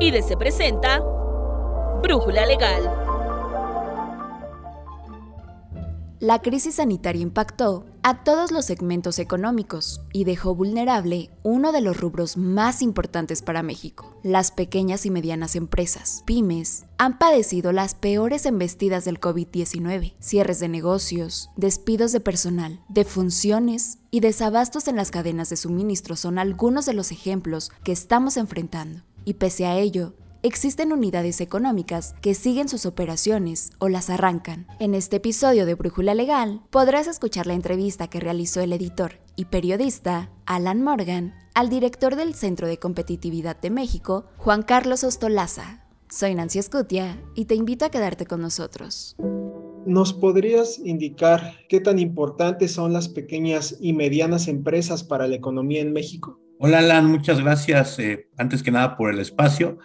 y de Se Presenta Brújula Legal. La crisis sanitaria impactó a todos los segmentos económicos y dejó vulnerable uno de los rubros más importantes para México. Las pequeñas y medianas empresas, pymes, han padecido las peores embestidas del COVID-19, cierres de negocios, despidos de personal, defunciones y desabastos en las cadenas de suministro son algunos de los ejemplos que estamos enfrentando. Y pese a ello, existen unidades económicas que siguen sus operaciones o las arrancan. En este episodio de Brújula Legal podrás escuchar la entrevista que realizó el editor y periodista Alan Morgan al director del Centro de Competitividad de México, Juan Carlos Ostolaza. Soy Nancy Escutia y te invito a quedarte con nosotros. ¿Nos podrías indicar qué tan importantes son las pequeñas y medianas empresas para la economía en México? Hola, Alan, muchas gracias, eh, antes que nada, por el espacio.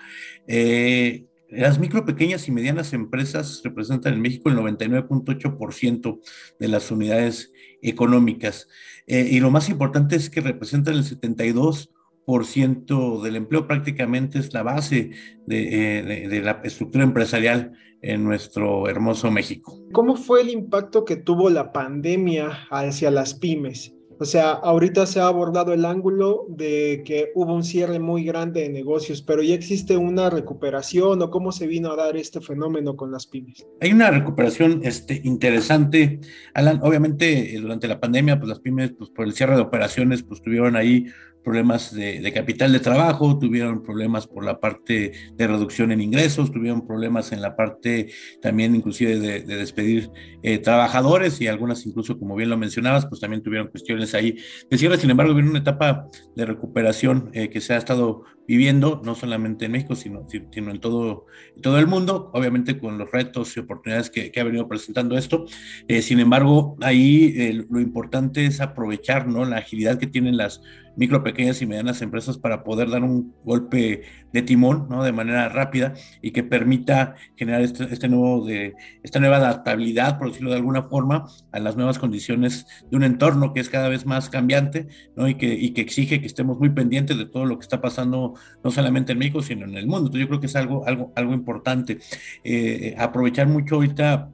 Eh, las micro, pequeñas y medianas empresas representan en México el 99.8% de las unidades económicas. Eh, y lo más importante es que representan el 72% del empleo, prácticamente es la base de, de la estructura empresarial en nuestro hermoso México. ¿Cómo fue el impacto que tuvo la pandemia hacia las pymes? O sea, ahorita se ha abordado el ángulo de que hubo un cierre muy grande de negocios, pero ya existe una recuperación o cómo se vino a dar este fenómeno con las pymes. Hay una recuperación este, interesante, Alan. Obviamente, eh, durante la pandemia, pues las pymes, pues por el cierre de operaciones, pues tuvieron ahí problemas de, capital de trabajo, tuvieron problemas por la parte de reducción en ingresos, tuvieron problemas en la parte también inclusive de, despedir eh, trabajadores y algunas incluso, como bien lo mencionabas, pues también tuvieron cuestiones ahí de cierre. Sin embargo, viene una etapa de recuperación eh, que se ha estado viviendo, no solamente en México, sino, sino en todo, todo el mundo, obviamente con los retos y oportunidades que, ha venido presentando esto. Eh, sin embargo, ahí lo importante es aprovechar ¿no? la agilidad que tienen las micro, pequeñas y medianas empresas para poder dar un golpe de timón, ¿no? De manera rápida y que permita generar este, este, nuevo de, esta nueva adaptabilidad, por decirlo de alguna forma, a las nuevas condiciones de un entorno que es cada vez más cambiante, ¿no? Y que, y que exige que estemos muy pendientes de todo lo que está pasando, no solamente en México, sino en el mundo. Entonces yo creo que es algo, algo, algo importante. Eh, aprovechar mucho ahorita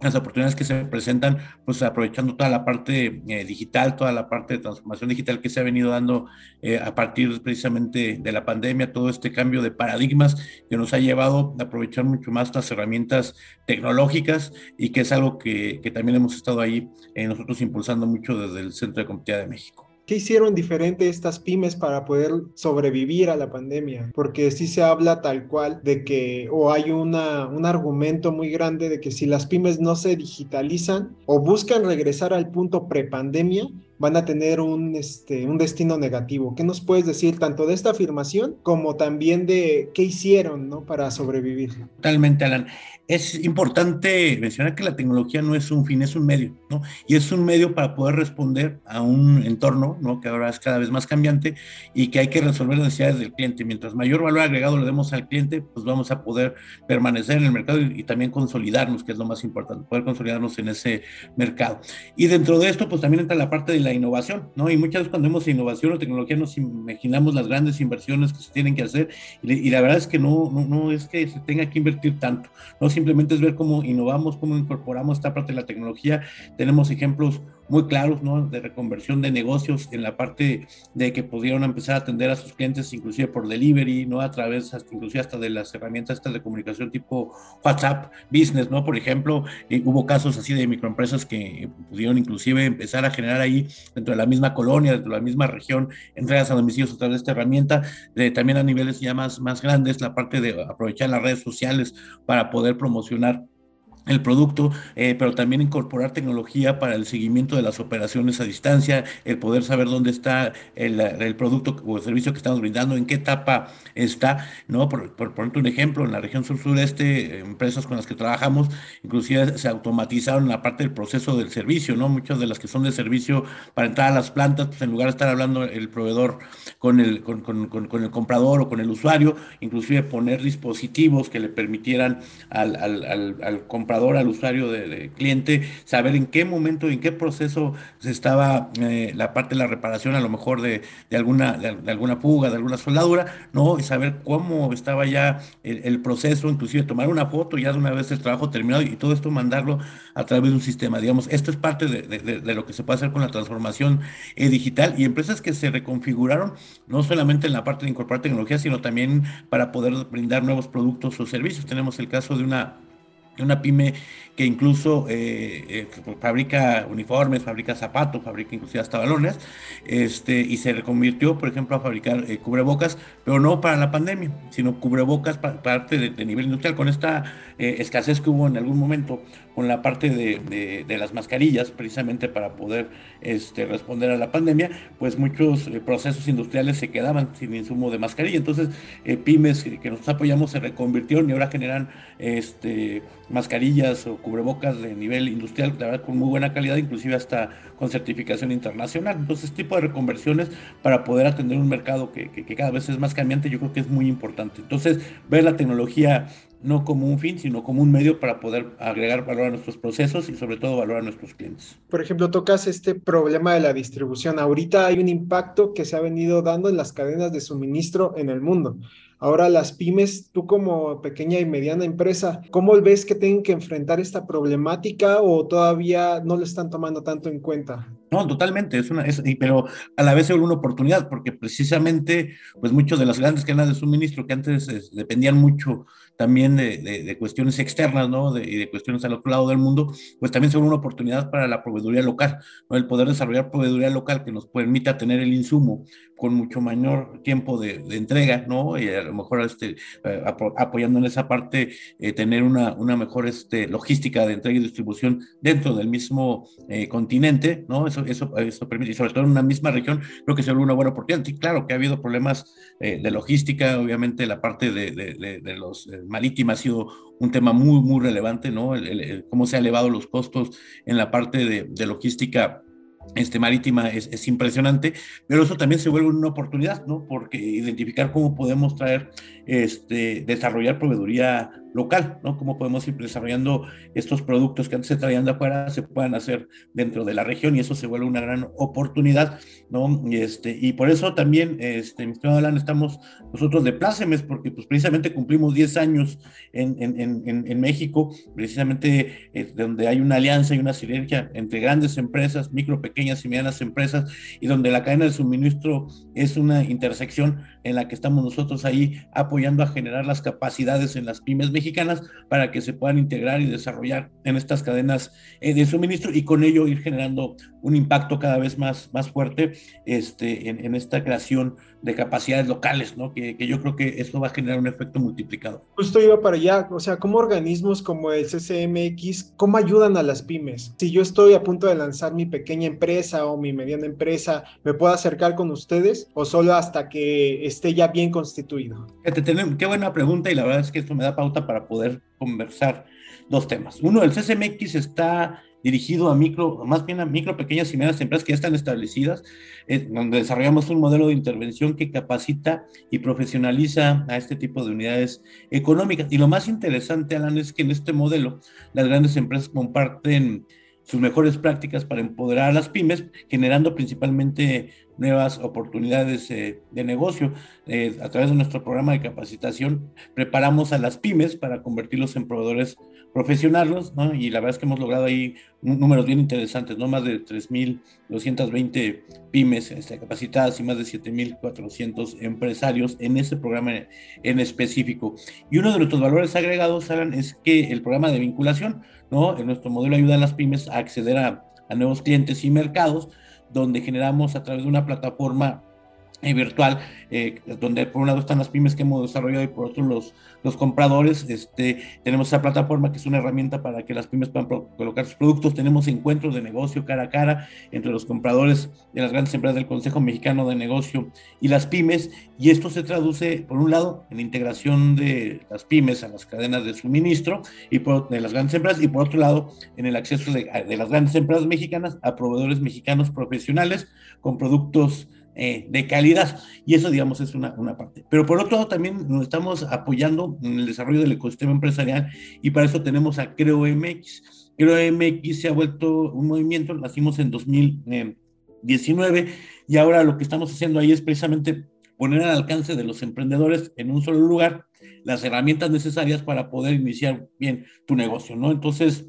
las oportunidades que se presentan, pues aprovechando toda la parte eh, digital, toda la parte de transformación digital que se ha venido dando eh, a partir precisamente de la pandemia, todo este cambio de paradigmas que nos ha llevado a aprovechar mucho más las herramientas tecnológicas y que es algo que, también hemos estado ahí eh, nosotros impulsando mucho desde el Centro de Competitividad de México. ¿Qué hicieron diferente estas pymes para poder sobrevivir a la pandemia? Porque sí se habla tal cual de que, o hay una, un argumento muy grande de que si las pymes no se digitalizan o buscan regresar al punto prepandemia, van a tener un, este, un destino negativo. ¿Qué nos puedes decir tanto de esta afirmación como también de qué hicieron ¿no? para sobrevivir? Totalmente, Alan. Es importante mencionar que la tecnología no es un fin, es un medio, ¿no? Y es un medio para poder responder a un entorno, ¿no? Que ahora es cada vez más cambiante y que hay que resolver las necesidades del cliente. Mientras mayor valor agregado le demos al cliente, pues vamos a poder permanecer en el mercado y, y también consolidarnos, que es lo más importante, poder consolidarnos en ese mercado. Y dentro de esto, pues también entra la parte de la innovación, ¿no? Y muchas veces cuando vemos innovación o tecnología nos imaginamos las grandes inversiones que se tienen que hacer y, la verdad es que no, no, no, es que se tenga que invertir tanto, no simplemente es ver cómo innovamos, cómo incorporamos esta parte de la tecnología. Tenemos ejemplos muy claros, ¿no? De reconversión de negocios en la parte de que pudieron empezar a atender a sus clientes inclusive por delivery, ¿no? A través, hasta, inclusive hasta de las herramientas estas de comunicación tipo WhatsApp Business, ¿no? Por ejemplo, eh, hubo casos así de microempresas que pudieron inclusive empezar a generar ahí dentro de la misma colonia, dentro de la misma región, entregas a domicilios a través de esta herramienta, también a niveles ya más, más grandes, la parte de aprovechar las redes sociales para poder promocionar el producto, eh, pero también incorporar tecnología para el seguimiento de las operaciones a distancia, el poder saber dónde está el, el producto o el servicio que estamos brindando, en qué etapa está, ¿no? Por, por un ejemplo, en la región sur-sureste, empresas con las que trabajamos, inclusive se automatizaron la parte del proceso del servicio, ¿no? Muchas de las que son de servicio para entrar a las plantas, pues en lugar de estar hablando el proveedor con el, con, con, con, el comprador o con el usuario, inclusive poner dispositivos que le permitieran al, al, al, al comprador al usuario, de, cliente, saber en qué momento, en qué proceso se estaba eh, la parte de la reparación, a lo mejor de, alguna, de, alguna fuga, de alguna soldadura, ¿no? Y saber cómo estaba ya el, proceso, inclusive tomar una foto ya de una vez el trabajo terminado y todo esto mandarlo a través de un sistema. Digamos, esto es parte de, lo que se puede hacer con la transformación eh, digital y empresas que se reconfiguraron, no solamente en la parte de incorporar tecnología, sino también para poder brindar nuevos productos o servicios. Tenemos el caso de una una pyme que incluso eh, eh, fabrica uniformes, fabrica zapatos, fabrica inclusive hasta balones, este, y se reconvirtió, por ejemplo, a fabricar eh, cubrebocas, pero no para la pandemia, sino cubrebocas parte de, nivel industrial, con esta escasez que hubo en algún momento con la parte de, de, las mascarillas, precisamente para poder este, responder a la pandemia, pues muchos procesos industriales se quedaban sin insumo de mascarilla, entonces pymes que, nosotros apoyamos se reconvirtieron y ahora generan este, mascarillas o cubrebocas de nivel industrial, la verdad, con muy buena calidad, inclusive hasta con certificación internacional. Entonces, este tipo de reconversiones para poder atender un mercado que, que, cada vez es más cambiante, yo creo que es muy importante. Entonces, ver la tecnología no como un fin, sino como un medio para poder agregar valor a nuestros procesos y sobre todo valor a nuestros clientes. Por ejemplo, tocas este problema de la distribución. Ahorita hay un impacto que se ha venido dando en las cadenas de suministro en el mundo. Ahora las pymes, tú como pequeña y mediana empresa, ¿cómo ves que tienen que enfrentar esta problemática o todavía no lo están tomando tanto en cuenta? No, totalmente, es una, pero a la vez es una oportunidad, porque precisamente, pues muchos de las grandes cadenas de suministro que antes dependían mucho también de, de, cuestiones externas, ¿no? De, y de cuestiones al otro lado del mundo, pues también son una oportunidad para la proveeduría local, ¿no? El poder desarrollar proveeduría local que nos permita tener el insumo con mucho mayor tiempo de, entrega, ¿no? Y a lo mejor este, eh, apoyando en esa parte, eh, tener una, una mejor este, logística de entrega y distribución dentro del mismo eh, continente, ¿no? Eso, eso, eso permite, y sobre todo en una misma región, creo que se vuelve una buena oportunidad. Sí, claro que ha habido problemas de logística, obviamente la parte de, de los marítima ha sido un tema muy, muy relevante, ¿no? cómo se han elevado los costos en la parte de logística este, marítima es, es, impresionante, pero eso también se vuelve una oportunidad, ¿no? Porque identificar cómo podemos traer, este, desarrollar proveeduría local, ¿no? Cómo podemos ir desarrollando estos productos que antes se traían de afuera, se puedan hacer dentro de la región y eso se vuelve una gran oportunidad, ¿no? Y, este, y por eso también, este, mi estimado Alan, estamos nosotros de plácemes, porque pues precisamente cumplimos 10 años en, en, en, en México, precisamente eh, donde hay una alianza y una sinergia entre grandes empresas, micro, pequeñas y medianas empresas, y donde la cadena de suministro es una intersección en la que estamos nosotros ahí apoyando a generar las capacidades en las pymes mexicanas para que se puedan integrar y desarrollar en estas cadenas eh, de suministro y con ello ir generando un impacto cada vez más, más fuerte este, en, en esta creación de capacidades locales, ¿no? Que, que, yo creo que esto va a generar un efecto multiplicado. Justo iba para allá, o sea, ¿cómo organismos como el CCMX, cómo ayudan a las pymes? Si yo estoy a punto de lanzar mi pequeña empresa o mi mediana empresa, ¿me puedo acercar con ustedes o solo hasta que esté ya bien constituido? Qué buena pregunta y la verdad es que esto me da pauta para poder conversar dos temas. Uno, el CCMX está dirigido a micro, más bien a micro, pequeñas y medianas empresas que ya están establecidas, eh, donde desarrollamos un modelo de intervención que capacita y profesionaliza a este tipo de unidades económicas. Y lo más interesante, Alan, es que en este modelo las grandes empresas comparten sus mejores prácticas para empoderar a las pymes, generando principalmente nuevas oportunidades eh, de negocio. Eh, a través de nuestro programa de capacitación, preparamos a las pymes para convertirlos en proveedores profesionales, ¿no? Y la verdad es que hemos logrado ahí números bien interesantes, ¿no? Más de 3.220 pymes este, capacitadas y más de 7.400 empresarios en este programa en específico. Y uno de nuestros valores agregados, Alan, es que el programa de vinculación, ¿no? En nuestro modelo ayuda a las pymes a acceder a, a nuevos clientes y mercados, donde generamos a través de una plataforma virtual, eh, donde por un lado están las pymes que hemos desarrollado y por otro los, los compradores. Este, tenemos esa plataforma que es una herramienta para que las pymes puedan colocar sus productos. Tenemos encuentros de negocio cara a cara entre los compradores de las grandes empresas del Consejo Mexicano de Negocio y las pymes. Y esto se traduce, por un lado, en integración de las pymes a las cadenas de suministro y por, de las grandes empresas, y por otro lado, en el acceso de las grandes empresas mexicanas a proveedores mexicanos profesionales con productos eh, de calidad. Y eso, digamos, es una, una parte. Pero por otro lado, también nos estamos apoyando en el desarrollo del ecosistema empresarial y para eso tenemos a Creo MX. Creo MX se ha vuelto un movimiento, nacimos en 2019 y ahora lo que estamos haciendo ahí es precisamente poner al alcance de los emprendedores en un solo lugar las herramientas necesarias para poder iniciar bien tu negocio, ¿no? Entonces,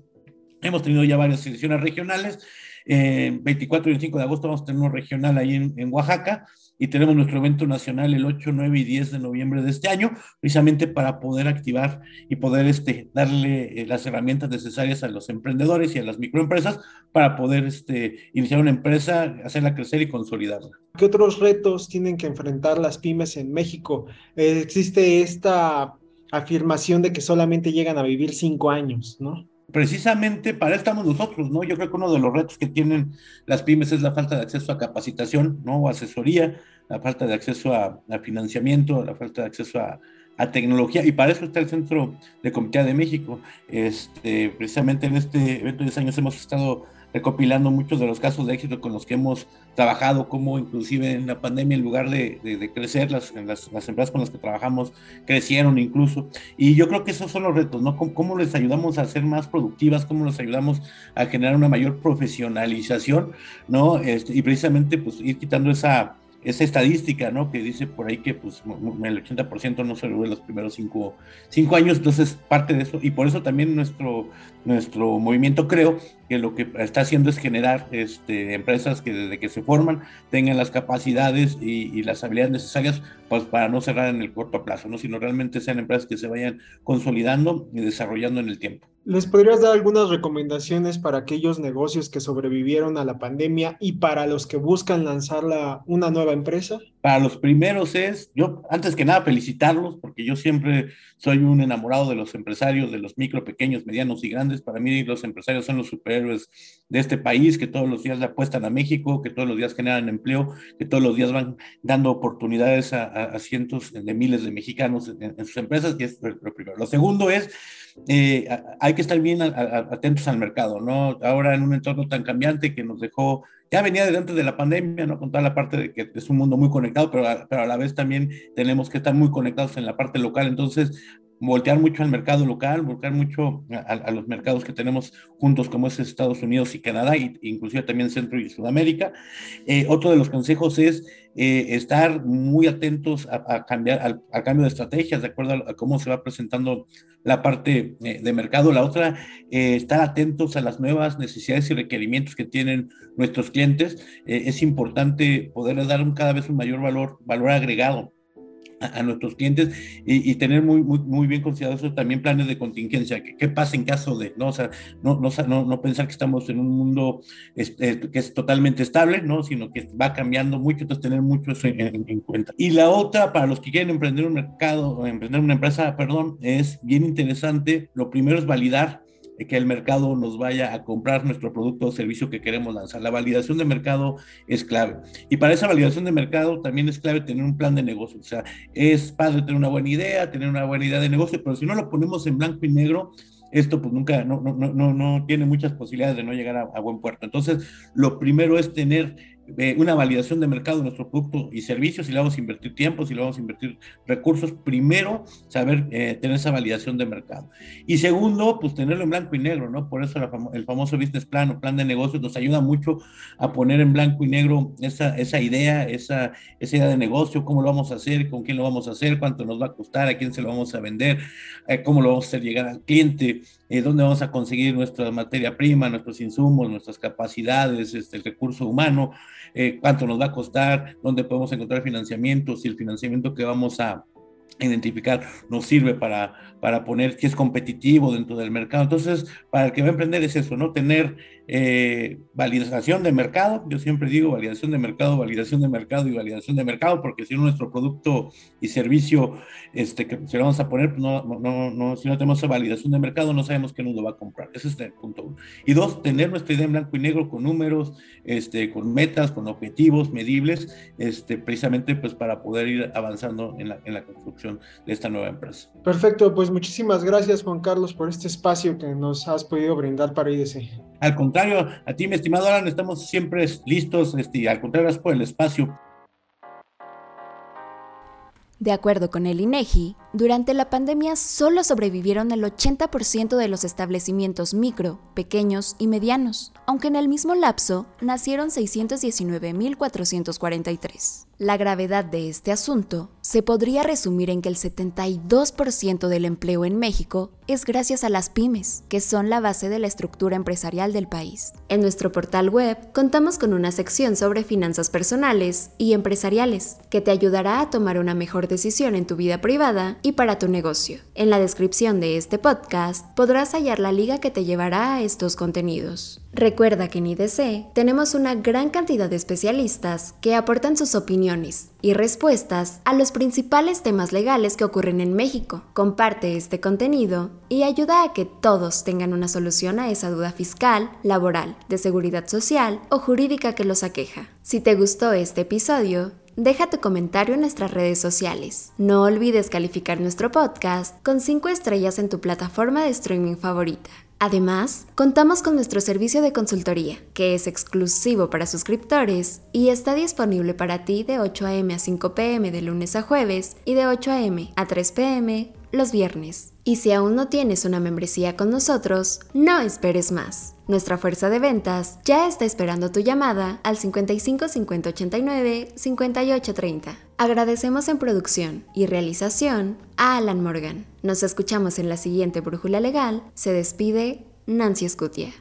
hemos tenido ya varias sesiones regionales. Eh, 24 y 25 de agosto vamos a tener uno regional ahí en, en Oaxaca y tenemos nuestro evento nacional el 8, 9 y 10 de noviembre de este año, precisamente para poder activar y poder este, darle eh, las herramientas necesarias a los emprendedores y a las microempresas para poder este, iniciar una empresa, hacerla crecer y consolidarla. ¿Qué otros retos tienen que enfrentar las pymes en México? Eh, existe esta afirmación de que solamente llegan a vivir cinco años, ¿no? Precisamente para eso estamos nosotros, ¿no? Yo creo que uno de los retos que tienen las pymes es la falta de acceso a capacitación, ¿no? O asesoría, la falta de acceso a, financiamiento, la falta de acceso a, a, tecnología, y para eso está el Centro de Comité de México. Este, precisamente en este evento de 10 años hemos estado recopilando muchos de los casos de éxito con los que hemos trabajado, como inclusive en la pandemia, en lugar de, crecer, las, las, empresas con las que trabajamos crecieron incluso. Y yo creo que esos son los retos, ¿no? ¿Cómo, cómo les ayudamos a ser más productivas? ¿Cómo les ayudamos a generar una mayor profesionalización? ¿No? Este, y precisamente, pues, ir quitando esa esa estadística, ¿no? Que dice por ahí que pues el 80% no se en los primeros cinco, cinco, años, entonces parte de eso, y por eso también nuestro, nuestro movimiento creo que lo que está haciendo es generar este, empresas que desde que se forman tengan las capacidades y, y, las habilidades necesarias pues, para no cerrar en el corto plazo, ¿no? sino realmente sean empresas que se vayan consolidando y desarrollando en el tiempo. ¿Les podrías dar algunas recomendaciones para aquellos negocios que sobrevivieron a la pandemia y para los que buscan lanzar la, una nueva empresa? Para los primeros es, yo antes que nada felicitarlos, porque yo siempre soy un enamorado de los empresarios, de los micro, pequeños, medianos y grandes. Para mí los empresarios son los superhéroes de este país, que todos los días le apuestan a México, que todos los días generan empleo, que todos los días van dando oportunidades a cientos de miles de mexicanos en, en, sus empresas, y es lo primero. Lo segundo es, eh, hay que estar bien atentos al mercado, ¿no? Ahora en un entorno tan cambiante que nos dejó ya venía de antes de la pandemia, ¿no? Con toda la parte de que es un mundo muy conectado, pero a, pero a la vez también tenemos que estar muy conectados en la parte local. Entonces, voltear mucho al mercado local, voltear mucho a, los mercados que tenemos juntos, como es Estados Unidos y Canadá, e inclusive también Centro y Sudamérica. Eh, otro de los consejos es eh, estar muy atentos a, cambiar, al, cambio de estrategias, de acuerdo a, cómo se va presentando la parte eh, de mercado. La otra, estar atentos a las nuevas necesidades y requerimientos que tienen nuestros clientes. es importante poderles dar cada vez un mayor valor, valor agregado a, nuestros clientes y, tener muy, muy, bien considerados también planes de contingencia, que, qué pasa en caso de, ¿no? O sea, no, no, no, pensar que estamos en un mundo que es totalmente estable, ¿no? Sino que va cambiando mucho, entonces tener mucho eso en, en, cuenta. Y la otra, para los que quieren emprender un mercado, emprender una empresa, perdón, es bien interesante, lo primero es validar que el mercado nos vaya a comprar nuestro producto o servicio que queremos lanzar. La validación de mercado es clave. Y para esa validación de mercado también es clave tener un plan de negocio. O sea, es padre tener una buena idea, tener una buena idea de negocio, pero si no lo ponemos en blanco y negro, esto pues nunca, no, no, no, no tiene muchas posibilidades de no llegar a, a buen puerto. Entonces, lo primero es tener una validación de mercado de nuestro producto y servicios, si le vamos a invertir tiempo, si le vamos a invertir recursos, primero saber eh, tener esa validación de mercado. Y segundo, pues tenerlo en blanco y negro, ¿no? Por eso el famoso business plan o plan de negocios nos ayuda mucho a poner en blanco y negro esa, esa idea, esa, esa idea de negocio, cómo lo vamos a hacer, con quién lo vamos a hacer, cuánto nos va a costar, a quién se lo vamos a vender, eh, cómo lo vamos a hacer llegar al cliente, eh, dónde vamos a conseguir nuestra materia prima, nuestros insumos, nuestras capacidades, este, el recurso humano, eh, cuánto nos va a costar, dónde podemos encontrar financiamiento, si el financiamiento que vamos a identificar nos sirve para, para poner que es competitivo dentro del mercado. Entonces, para el que va a emprender es eso, ¿no? Tener eh, validación de mercado, yo siempre digo validación de mercado, validación de mercado y validación de mercado, porque si no nuestro producto y servicio este, que se lo vamos a poner, pues no, no, no, si no tenemos esa validación de mercado, no sabemos quién nos lo va a comprar. Ese es el punto uno. Y dos, tener nuestra idea en blanco y negro con números, este, con metas, con objetivos medibles, este, precisamente pues para poder ir avanzando en la, en la construcción de esta nueva empresa. Perfecto, pues muchísimas gracias Juan Carlos por este espacio que nos has podido brindar para IDC. Al contrario, a ti, mi estimado Alan, estamos siempre listos, este, al contrario, gracias por el espacio. De acuerdo con el INEGI, durante la pandemia solo sobrevivieron el 80% de los establecimientos micro, pequeños y medianos, aunque en el mismo lapso nacieron 619.443. La gravedad de este asunto se podría resumir en que el 72% del empleo en México es gracias a las pymes, que son la base de la estructura empresarial del país. En nuestro portal web contamos con una sección sobre finanzas personales y empresariales, que te ayudará a tomar una mejor decisión en tu vida privada y para tu negocio. En la descripción de este podcast podrás hallar la liga que te llevará a estos contenidos. Recuerda que en IDC tenemos una gran cantidad de especialistas que aportan sus opiniones y respuestas a los principales temas legales que ocurren en México. Comparte este contenido y ayuda a que todos tengan una solución a esa duda fiscal, laboral, de seguridad social o jurídica que los aqueja. Si te gustó este episodio, deja tu comentario en nuestras redes sociales. No olvides calificar nuestro podcast con 5 estrellas en tu plataforma de streaming favorita. Además, contamos con nuestro servicio de consultoría, que es exclusivo para suscriptores y está disponible para ti de 8 a.m. a 5 p.m. de lunes a jueves y de 8 a.m. a 3 p.m. los viernes. Y si aún no tienes una membresía con nosotros, no esperes más. Nuestra fuerza de ventas ya está esperando tu llamada al 55 50 89 58 30. Agradecemos en producción y realización a Alan Morgan. Nos escuchamos en la siguiente Brújula Legal. Se despide Nancy Scutia.